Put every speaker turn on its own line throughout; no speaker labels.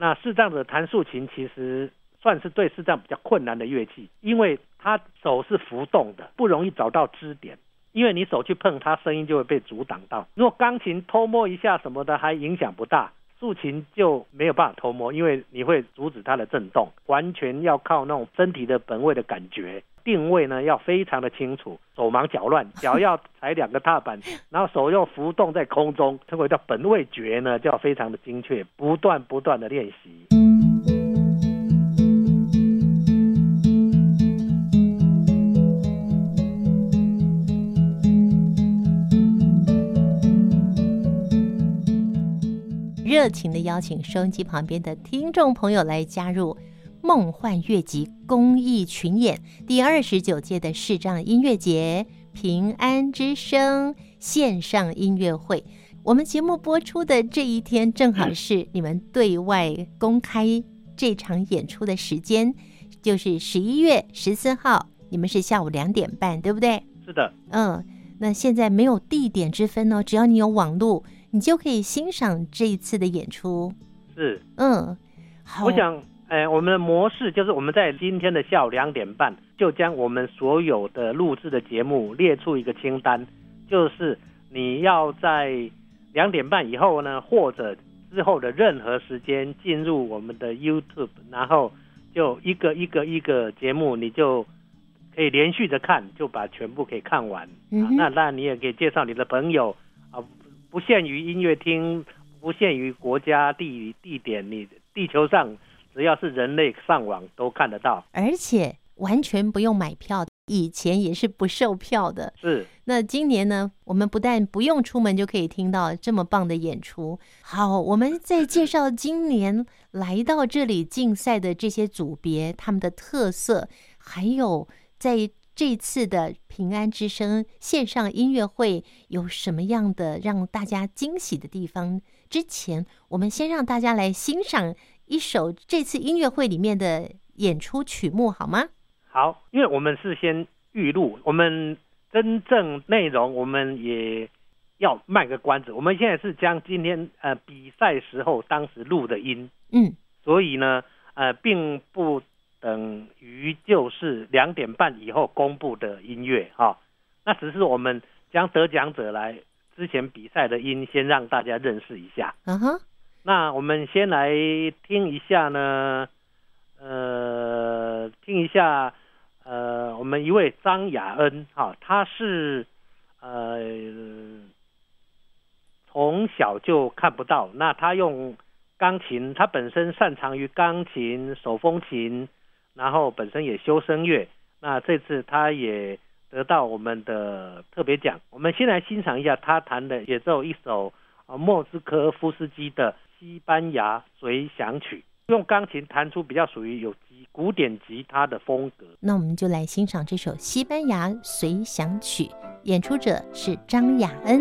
那视障者弹竖琴其实算是对视障比较困难的乐器，因为他手是浮动的，不容易找到支点。因为你手去碰它，声音就会被阻挡到。如果钢琴偷摸一下什么的，还影响不大。竖琴就没有办法偷摸，因为你会阻止它的震动，完全要靠那种身体的本位的感觉，定位呢要非常的清楚，手忙脚乱，脚要踩两个踏板，然后手又浮动在空中，称为叫本位觉呢，就要非常的精确，不断不断的练习。
热情的邀请收音机旁边的听众朋友来加入梦幻乐集公益群演第二十九届的视障音乐节平安之声线上音乐会。我们节目播出的这一天，正好是你们对外公开这场演出的时间，就是十一月十四号。你们是下午两点半，对不对？
是的。
嗯，那现在没有地点之分哦，只要你有网络。你就可以欣赏这一次的演出，
是，
嗯，好。
我想，哎，我们的模式就是我们在今天的下午两点半，就将我们所有的录制的节目列出一个清单，就是你要在两点半以后呢，或者之后的任何时间进入我们的 YouTube，然后就一个一个一个节目，你就可以连续的看，就把全部可以看完。嗯、啊，那那你也可以介绍你的朋友啊。不限于音乐厅，不限于国家地地点，你地球上只要是人类上网都看得到，
而且完全不用买票，以前也是不售票的。
是，
那今年呢，我们不但不用出门就可以听到这么棒的演出。好，我们再介绍今年来到这里竞赛的这些组别，他们的特色，还有在。这次的平安之声线上音乐会有什么样的让大家惊喜的地方？之前我们先让大家来欣赏一首这次音乐会里面的演出曲目，好吗？
好，因为我们是先预录，我们真正内容我们也要卖个关子。我们现在是将今天呃比赛时候当时录的音，
嗯，
所以呢呃并不。等于就是两点半以后公布的音乐哈，那只是我们将得奖者来之前比赛的音先让大家认识一下。
嗯哼，
那我们先来听一下呢，呃，听一下，呃，我们一位张雅恩哈，他是呃从小就看不到，那他用钢琴，他本身擅长于钢琴、手风琴。然后本身也修声乐，那这次他也得到我们的特别奖。我们先来欣赏一下他弹的演奏一首啊莫斯科夫斯基的西班牙随想曲，用钢琴弹出比较属于有吉古典吉他的风格。
那我们就来欣赏这首西班牙随想曲，演出者是张雅恩。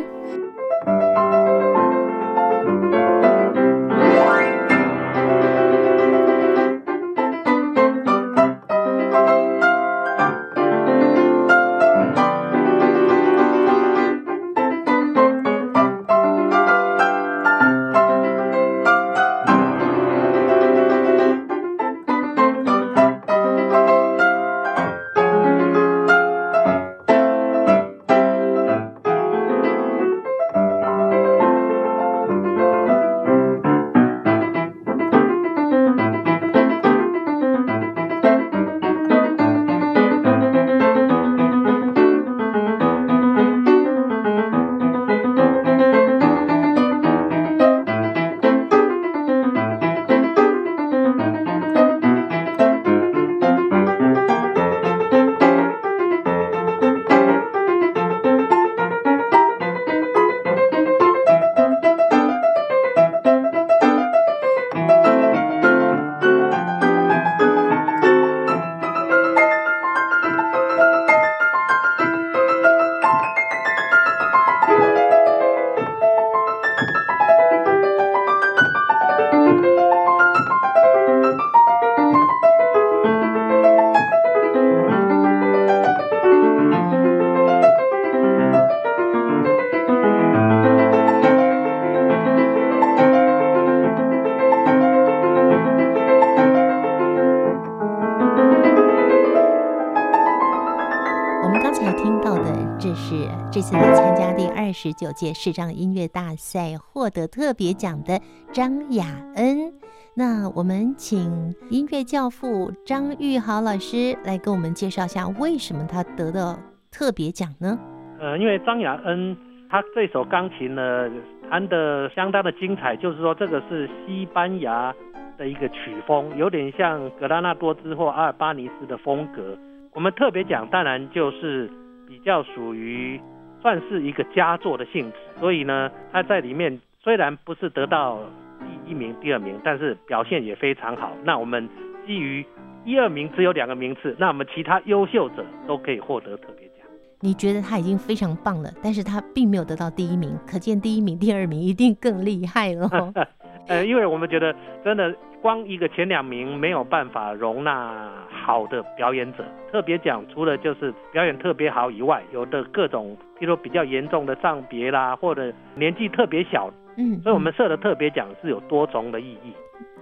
二十九届视障音乐大赛获得特别奖的张雅恩。那我们请音乐教父张玉豪老师来给我们介绍一下，为什么他得的特别奖呢？
呃，因为张雅恩他这首钢琴呢弹得相当的精彩，就是说这个是西班牙的一个曲风，有点像格拉纳多兹或阿尔巴尼斯的风格。我们特别奖当然就是比较属于算是一个佳作的性质，所以呢，他在里面虽然不是得到第一名、第二名，但是表现也非常好。那我们基于一二名只有两个名次，那我们其他优秀者都可以获得特别奖。
你觉得他已经非常棒了，但是他并没有得到第一名，可见第一名、第二名一定更厉害了。
呃，因为我们觉得真的。光一个前两名没有办法容纳好的表演者，特别奖除了就是表演特别好以外，有的各种，譬如说比较严重的障别啦，或者年纪特别小，嗯，嗯，所以我们设的特别奖是有多重的意义。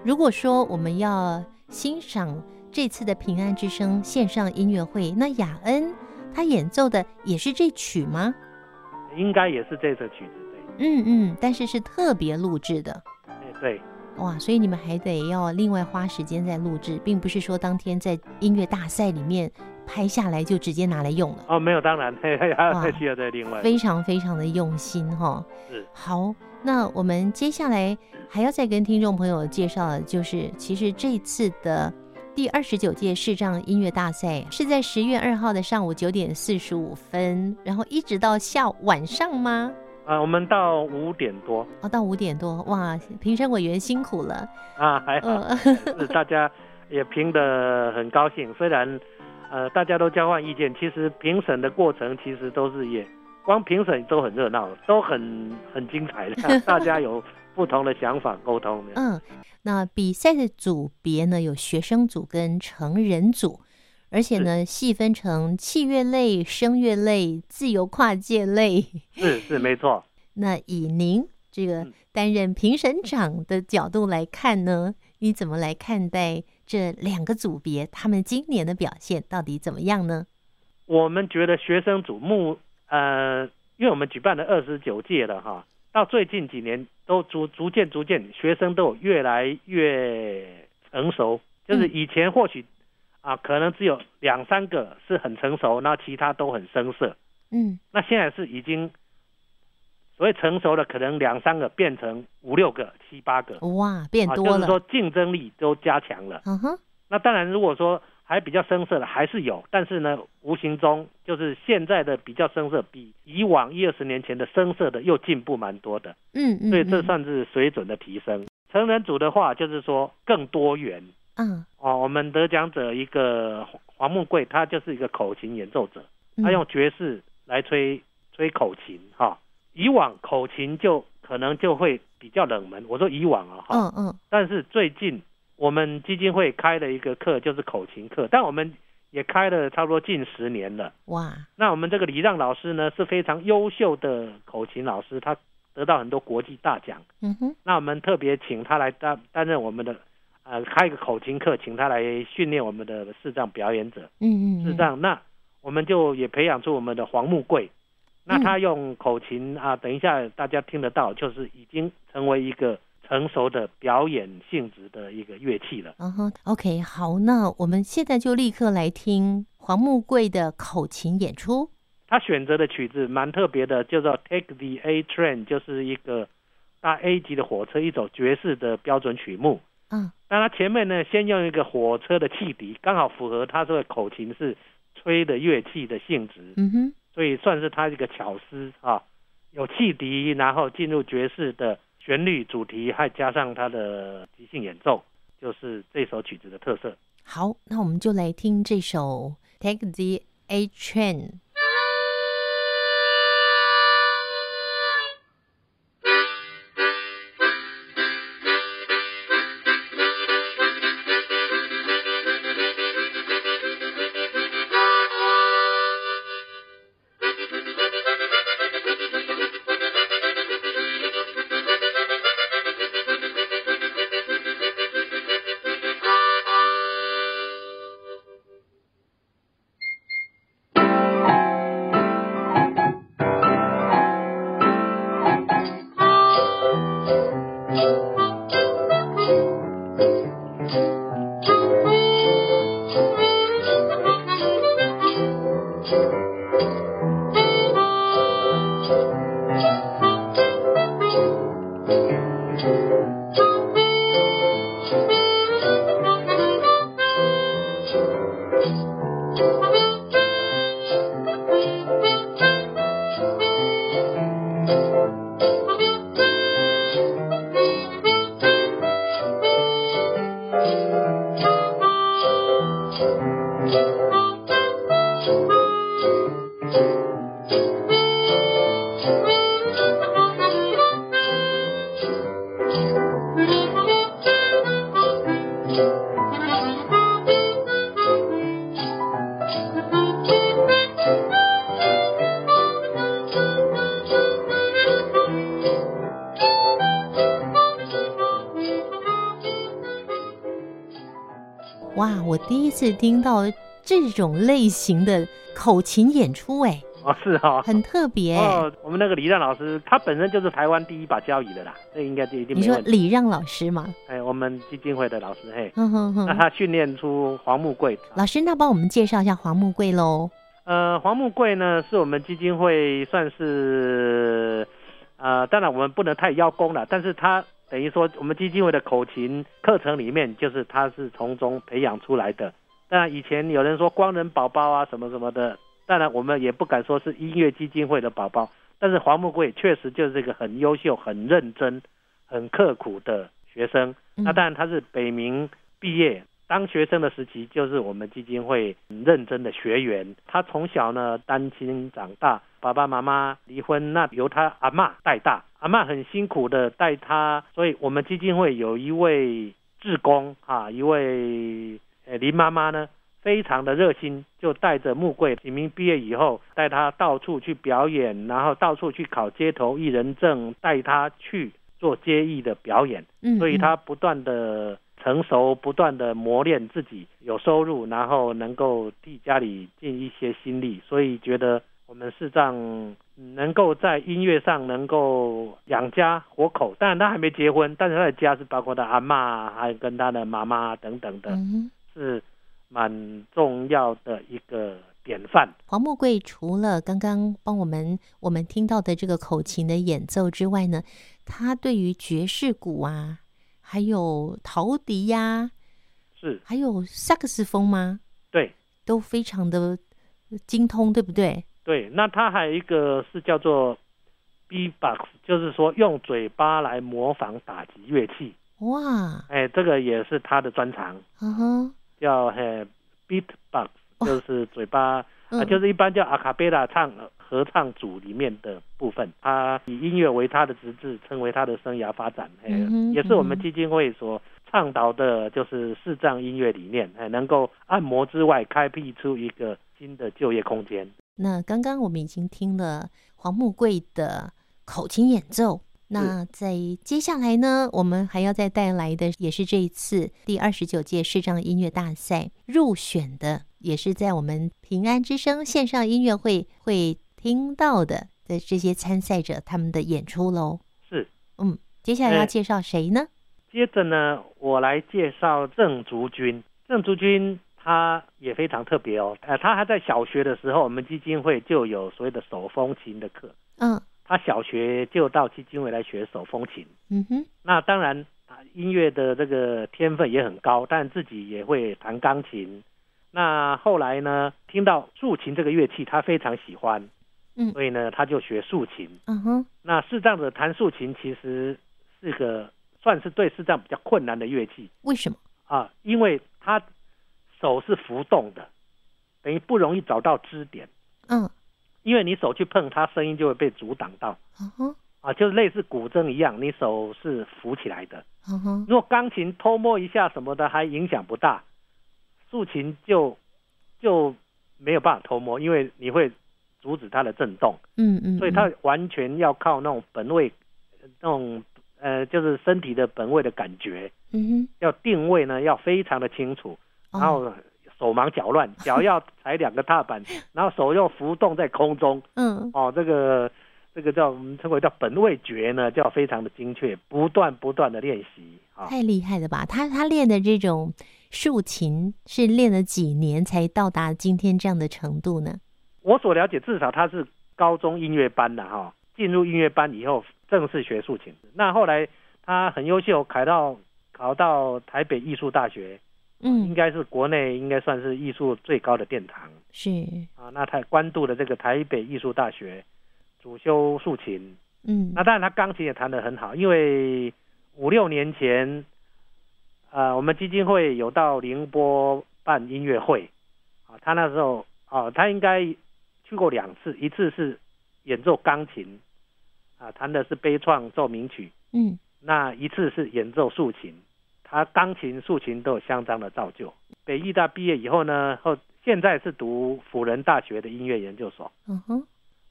如果说我们要欣赏这次的平安之声线上音乐会，那雅恩他演奏的也是这曲吗？
应该也是这首曲子，对。
嗯嗯，但是是特别录制的。
哎对。
哇，所以你们还得要另外花时间在录制，并不是说当天在音乐大赛里面拍下来就直接拿来用了。
哦，没有，当然，嘿嘿还 需要再另外。
非常非常的用心哈、哦。
是。
好，那我们接下来还要再跟听众朋友介绍的就是，其实这次的第二十九届视障音乐大赛是在十月二号的上午九点四十五分，然后一直到下午晚上吗？
啊，我们到五点多
哦，到五点多，哇，评审委员辛苦了
啊，还好，呃、是大家也评得很高兴。虽然呃，大家都交换意见，其实评审的过程其实都是也，光评审都很热闹，都很很精彩的，大家有不同的想法沟通。
嗯，那比赛的组别呢，有学生组跟成人组，而且呢，细分成器乐类、声乐类、自由跨界类。
是是没错。
那以您这个担任评审长的角度来看呢，你怎么来看待这两个组别？他们今年的表现到底怎么样呢？
我们觉得学生组目呃，因为我们举办了二十九届了哈，到最近几年都逐逐渐逐渐学生都有越来越成熟，就是以前或许。啊，可能只有两三个是很成熟，那其他都很生涩。嗯，那现在是已经所谓成熟的，可能两三个变成五六个、七八个。
哇，变多了。
啊，就是说竞争力都加强了。嗯哼。那当然，如果说还比较生涩的还是有，但是呢，无形中就是现在的比较生涩，比以往一二十年前的生涩的又进步蛮多的。嗯嗯。所以这算是水准的提升。成人组的话，就是说更多元。嗯，哦，我们得奖者一个黄木贵，他就是一个口琴演奏者，他用爵士来吹吹口琴哈、哦。以往口琴就可能就会比较冷门，我说以往啊哈，嗯嗯。但是最近我们基金会开了一个课，就是口琴课，但我们也开了差不多近十年了。哇，那我们这个李让老师呢是非常优秀的口琴老师，他得到很多国际大奖。嗯哼，那我们特别请他来担担任我们的。呃，开一个口琴课，请他来训练我们的视障表演者。嗯嗯，视障，那我们就也培养出我们的黄木贵。那他用口琴啊，等一下大家听得到，就是已经成为一个成熟的表演性质的一个乐器了。
嗯哼，OK，好，那我们现在就立刻来听黄木贵的口琴演出。
他选择的曲子蛮特别的，叫做 Take the A Train，就是一个搭 A 级的火车，一首爵士的标准曲目。嗯，那他前面呢，先用一个火车的汽笛，刚好符合他这个口琴是吹的乐器的性质。嗯哼，所以算是他一个巧思啊，有汽笛，然后进入爵士的旋律主题，还加上他的即兴演奏，就是这首曲子的特色。
好，那我们就来听这首 Take the A Train。第一次听到这种类型的口琴演出，哎，
哦，是哦，
很特别
哦。我们那个李让老师，他本身就是台湾第一把交椅的啦，这应该就一定。
你说李让老师吗？
哎，我们基金会的老师，嘿，
嗯哼哼。
那他训练出黄木贵
老师，那帮我们介绍一下黄木贵喽。
呃，黄木贵呢，是我们基金会算是，呃，当然我们不能太邀功了，但是他。等于说，我们基金会的口琴课程里面，就是他是从中培养出来的。当然，以前有人说光仁宝宝啊什么什么的，当然我们也不敢说是音乐基金会的宝宝。但是黄木贵确实就是一个很优秀、很认真、很刻苦的学生。那当然他是北明毕业，当学生的时期就是我们基金会很认真的学员。他从小呢单亲长大，爸爸妈妈离婚，那由他阿嬷带大。阿嬷很辛苦的带他，所以我们基金会有一位志工啊，一位呃林妈妈呢，非常的热心，就带着木贵，启明毕业以后，带他到处去表演，然后到处去考街头艺人证，带他去做街艺的表演。嗯，所以他不断的成熟，不断的磨练自己，有收入，然后能够替家里尽一些心力，所以觉得我们视障。能够在音乐上能够养家活口，当然他还没结婚，但是他的家是包括他阿妈，还有跟他的妈妈等等的，嗯、是蛮重要的一个典范。
黄木贵除了刚刚帮我们我们听到的这个口琴的演奏之外呢，他对于爵士鼓啊，还有陶笛呀、啊，
是
还有萨克斯风吗？
对，
都非常的精通，对不对？
对，那他还有一个是叫做 B-box，就是说用嘴巴来模仿打击乐器。哇，哎，这个也是他的专长。嗯哼，叫嘿 beatbox，就是嘴巴、哦、啊，就是一般叫阿卡贝拉唱合唱组里面的部分。他以音乐为他的职志，称为他的生涯发展。嗯哼，也是我们基金会所倡导的，就是视障音乐理念，哎，能够按摩之外，开辟出一个新的就业空间。
那刚刚我们已经听了黄木贵的口琴演奏，那在接下来呢，我们还要再带来的也是这一次第二十九届视障音乐大赛入选的，也是在我们平安之声线上音乐会会听到的的这些参赛者他们的演出喽。
是，
嗯，接下来要介绍谁呢？
接着呢，我来介绍郑竹君，郑竹君。他也非常特别哦，呃，他还在小学的时候，我们基金会就有所谓的手风琴的课。嗯，他小学就到基金会来学手风琴。嗯哼，那当然，音乐的这个天分也很高，但自己也会弹钢琴。那后来呢，听到竖琴这个乐器，他非常喜欢。嗯，所以呢，他就学竖琴。嗯哼，那视障者弹竖琴其实是个算是对视障比较困难的乐器。
为什么？
啊，因为他。手是浮动的，等于不容易找到支点。嗯，因为你手去碰它，声音就会被阻挡到。嗯哼，啊，就是类似古筝一样，你手是浮起来的。嗯哼，如果钢琴偷摸一下什么的，还影响不大。竖琴就就没有办法偷摸，因为你会阻止它的震动。嗯嗯，所以它完全要靠那种本位，那种呃，就是身体的本位的感觉。嗯哼，要定位呢，要非常的清楚。然后手忙脚乱，脚要踩两个踏板，然后手又浮动在空中。嗯，哦，这个这个叫我们称为叫本位觉呢，叫非常的精确，不断不断的练习。
太厉害了吧？他他练的这种竖琴是练了几年才到达今天这样的程度呢？
我所了解，至少他是高中音乐班的哈，进入音乐班以后正式学竖琴。那后来他很优秀，考到考到台北艺术大学。嗯，应该是国内应该算是艺术最高的殿堂。
是
啊，那他关渡的这个台北艺术大学主修竖琴。嗯，那当然他钢琴也弹得很好，因为五六年前，呃，我们基金会有到宁波办音乐会，啊，他那时候啊，他应该去过两次，一次是演奏钢琴，啊，弹的是悲怆奏鸣曲。嗯，那一次是演奏竖琴。他钢琴、竖琴都有相当的造就。北艺大毕业以后呢，后现在是读辅仁大学的音乐研究所。嗯哼，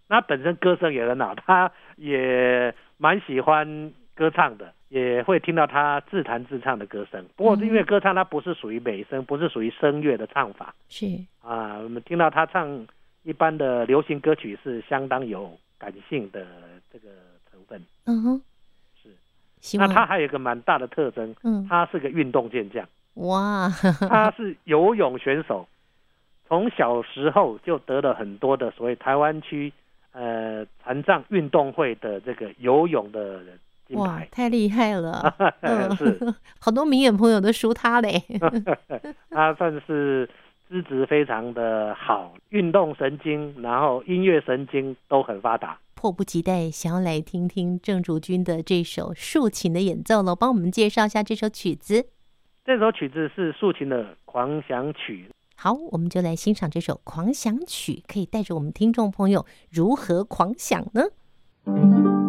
那本身歌声也很好，他也蛮喜欢歌唱的，也会听到他自弹自唱的歌声。不过因为歌唱，它不是属于美声，不是属于声乐的唱法。是啊，我们听到他唱一般的流行歌曲，是相当有感性的这个成分。嗯哼，是。那他还有一个蛮大的特征，嗯，他是个运动健将。哇，他是游泳选手，从小时候就得了很多的所谓台湾区呃残障运动会的这个游泳的金牌。哇，
太厉害了！是，好多明眼朋友都输他嘞。
他算是资质非常的好，运动神经，然后音乐神经都很发达。
迫不及待想要来听听郑竹君的这首竖琴的演奏了，帮我们介绍一下这首曲子。
这首曲子是竖琴的狂想曲。
好，我们就来欣赏这首狂想曲，可以带着我们听众朋友如何狂想呢？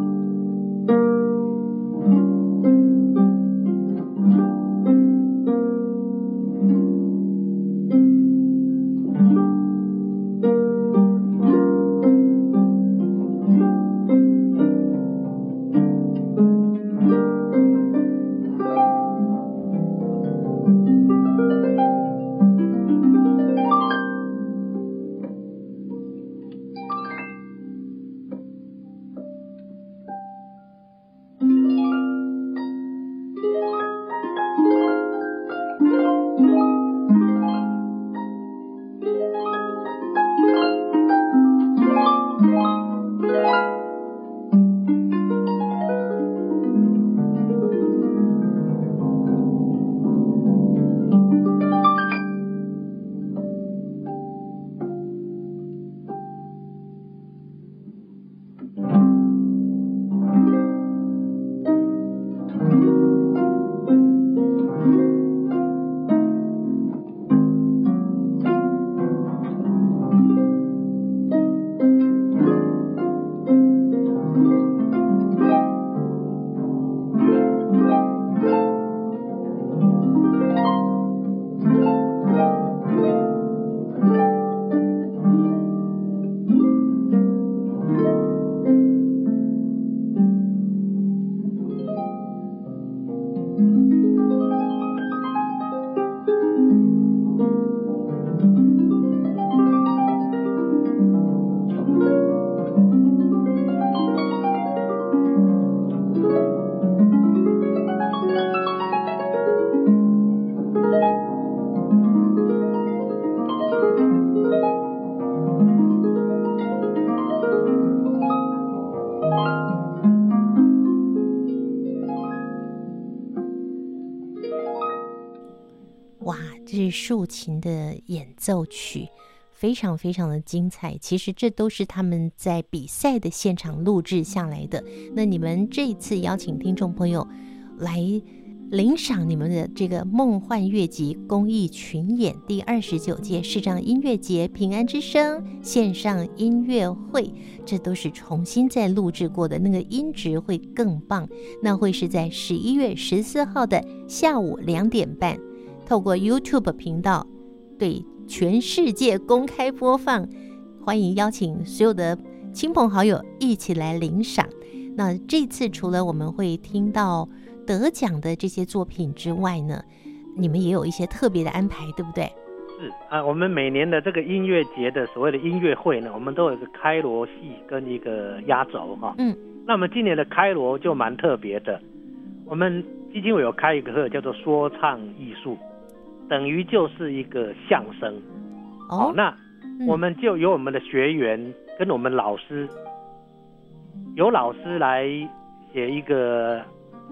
竖琴的演奏曲非常非常的精彩，其实这都是他们在比赛的现场录制下来的。那你们这一次邀请听众朋友来领赏你们的这个梦幻乐集公益群演第二十九届视障音乐节平安之声线上音乐会，这都是重新再录制过的，那个音质会更棒。那会是在十一月十四号的下午两点半。透过 YouTube 频道对全世界公开播放，欢迎邀请所有的亲朋好友一起来领赏。那这次除了我们会听到得奖的这些作品之外呢，你们也有一些特别的安排，对不对？
是啊，我们每年的这个音乐节的所谓的音乐会呢，我们都有一个开锣戏跟一个压轴哈。嗯，那我们今年的开锣就蛮特别的，我们基金会有开一个课叫做说唱艺术。等于就是一个相声，哦，那我们就由我们的学员跟我们老师，由老师来写一个，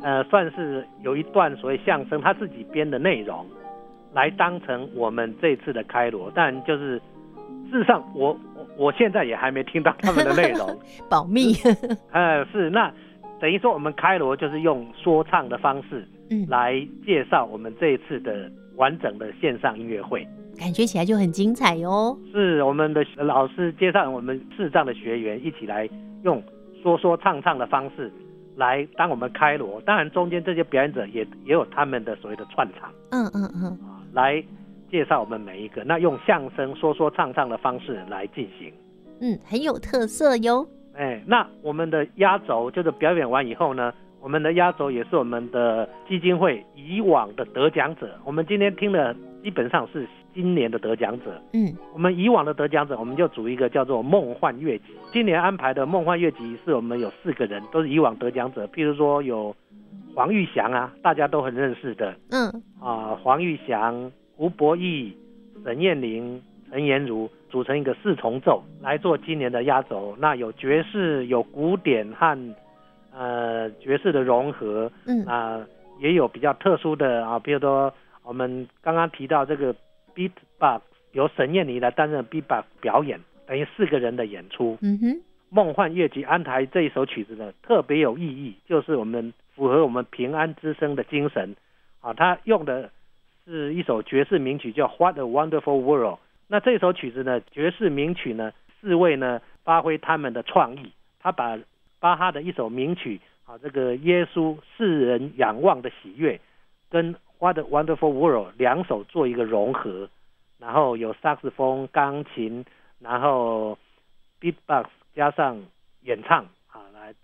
呃，算是有一段所谓相声他自己编的内容，来当成我们这次的开锣。但就是事实上我，我我现在也还没听到他们的内容，
保密。
呃，是那等于说我们开锣就是用说唱的方式，嗯，来介绍我们这一次的。完整的线上音乐会，
感觉起来就很精彩哟。
是我们的老师接上我们视障的学员一起来用说说唱唱的方式来当我们开锣，当然中间这些表演者也也有他们的所谓的串场，
嗯嗯嗯，
啊，来介绍我们每一个，那用相声说说唱唱的方式来进行，
嗯，很有特色哟。
哎，那我们的压轴就是表演完以后呢，我们的压轴也是我们的基金会以往的得奖者，我们今天听的基本上是今年的得奖者，
嗯，
我们以往的得奖者，我们就组一个叫做梦幻乐集。今年安排的梦幻乐集是我们有四个人，都是以往得奖者，譬如说有黄玉祥啊，大家都很认识的，
嗯，
啊，黄玉祥、吴博义、沈燕玲、陈妍如。组成一个四重奏来做今年的压轴，那有爵士，有古典和呃爵士的融合，嗯啊、呃，也有比较特殊的啊，比如说我们刚刚提到这个 Beatbox，由沈燕妮来担任 Beatbox 表演，等于四个人的演出。
嗯哼，
梦幻乐集安排这一首曲子呢，特别有意义，就是我们符合我们平安之声的精神啊，他用的是一首爵士名曲，叫 What a Wonderful World。那这首曲子呢，爵士名曲呢，四位呢发挥他们的创意，他把巴哈的一首名曲啊，这个耶稣世人仰望的喜悦，跟 What Wonderful World 两首做一个融合，然后有萨克斯风、钢琴，然后 Beatbox 加上演唱啊，来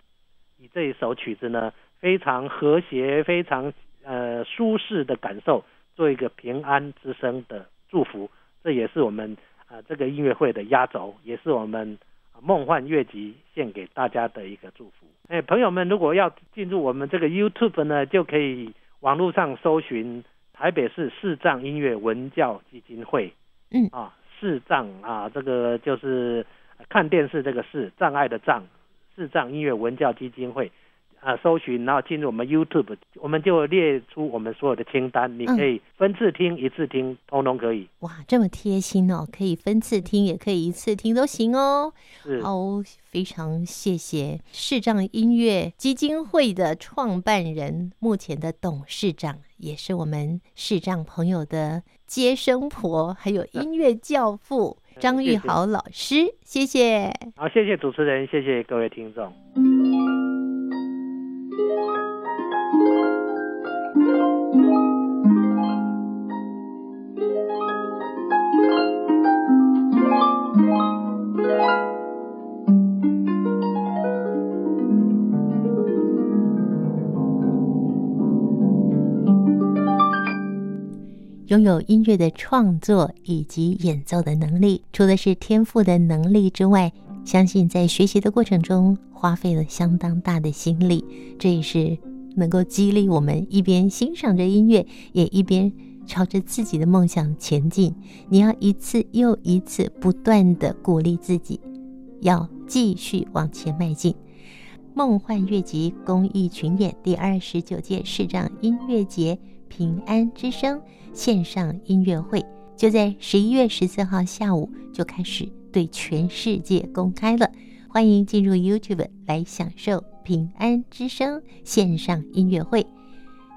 以这一首曲子呢，非常和谐、非常呃舒适的感受，做一个平安之声的祝福。这也是我们啊、这个音乐会的压轴，也是我们梦幻乐集献给大家的一个祝福。哎，朋友们，如果要进入我们这个 YouTube 呢，就可以网络上搜寻台北市视障音乐文教基金会。
嗯
啊，视障啊，这个就是看电视这个视障碍的障，视障音乐文教基金会。啊，搜寻，然后进入我们 YouTube，我们就列出我们所有的清单，你可以分次听、一次听，通通可以。
哇，这么贴心哦，可以分次听，也可以一次听都行哦。
是。
好，非常谢谢视障音乐基金会的创办人，目前的董事长，也是我们视障朋友的接生婆，还有音乐教父 张玉豪老师，谢谢。
好，谢谢主持人，谢谢各位听
众。有音乐的创作以及演奏的能力，除了是天赋的能力之外，相信在学习的过程中花费了相当大的心力，这也是能够激励我们一边欣赏着音乐，也一边朝着自己的梦想前进。你要一次又一次不断的鼓励自己，要继续往前迈进。梦幻乐集公益群演第二十九届视障音乐节平安之声。线上音乐会就在十一月十四号下午就开始对全世界公开了，欢迎进入 YouTube 来享受平安之声线上音乐会。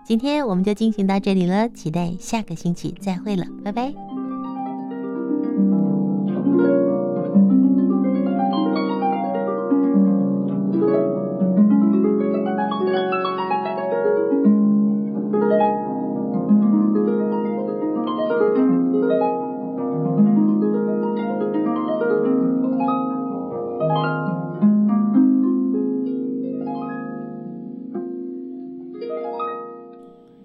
今天我们就进行到这里了，期待下个星期再会了，拜拜。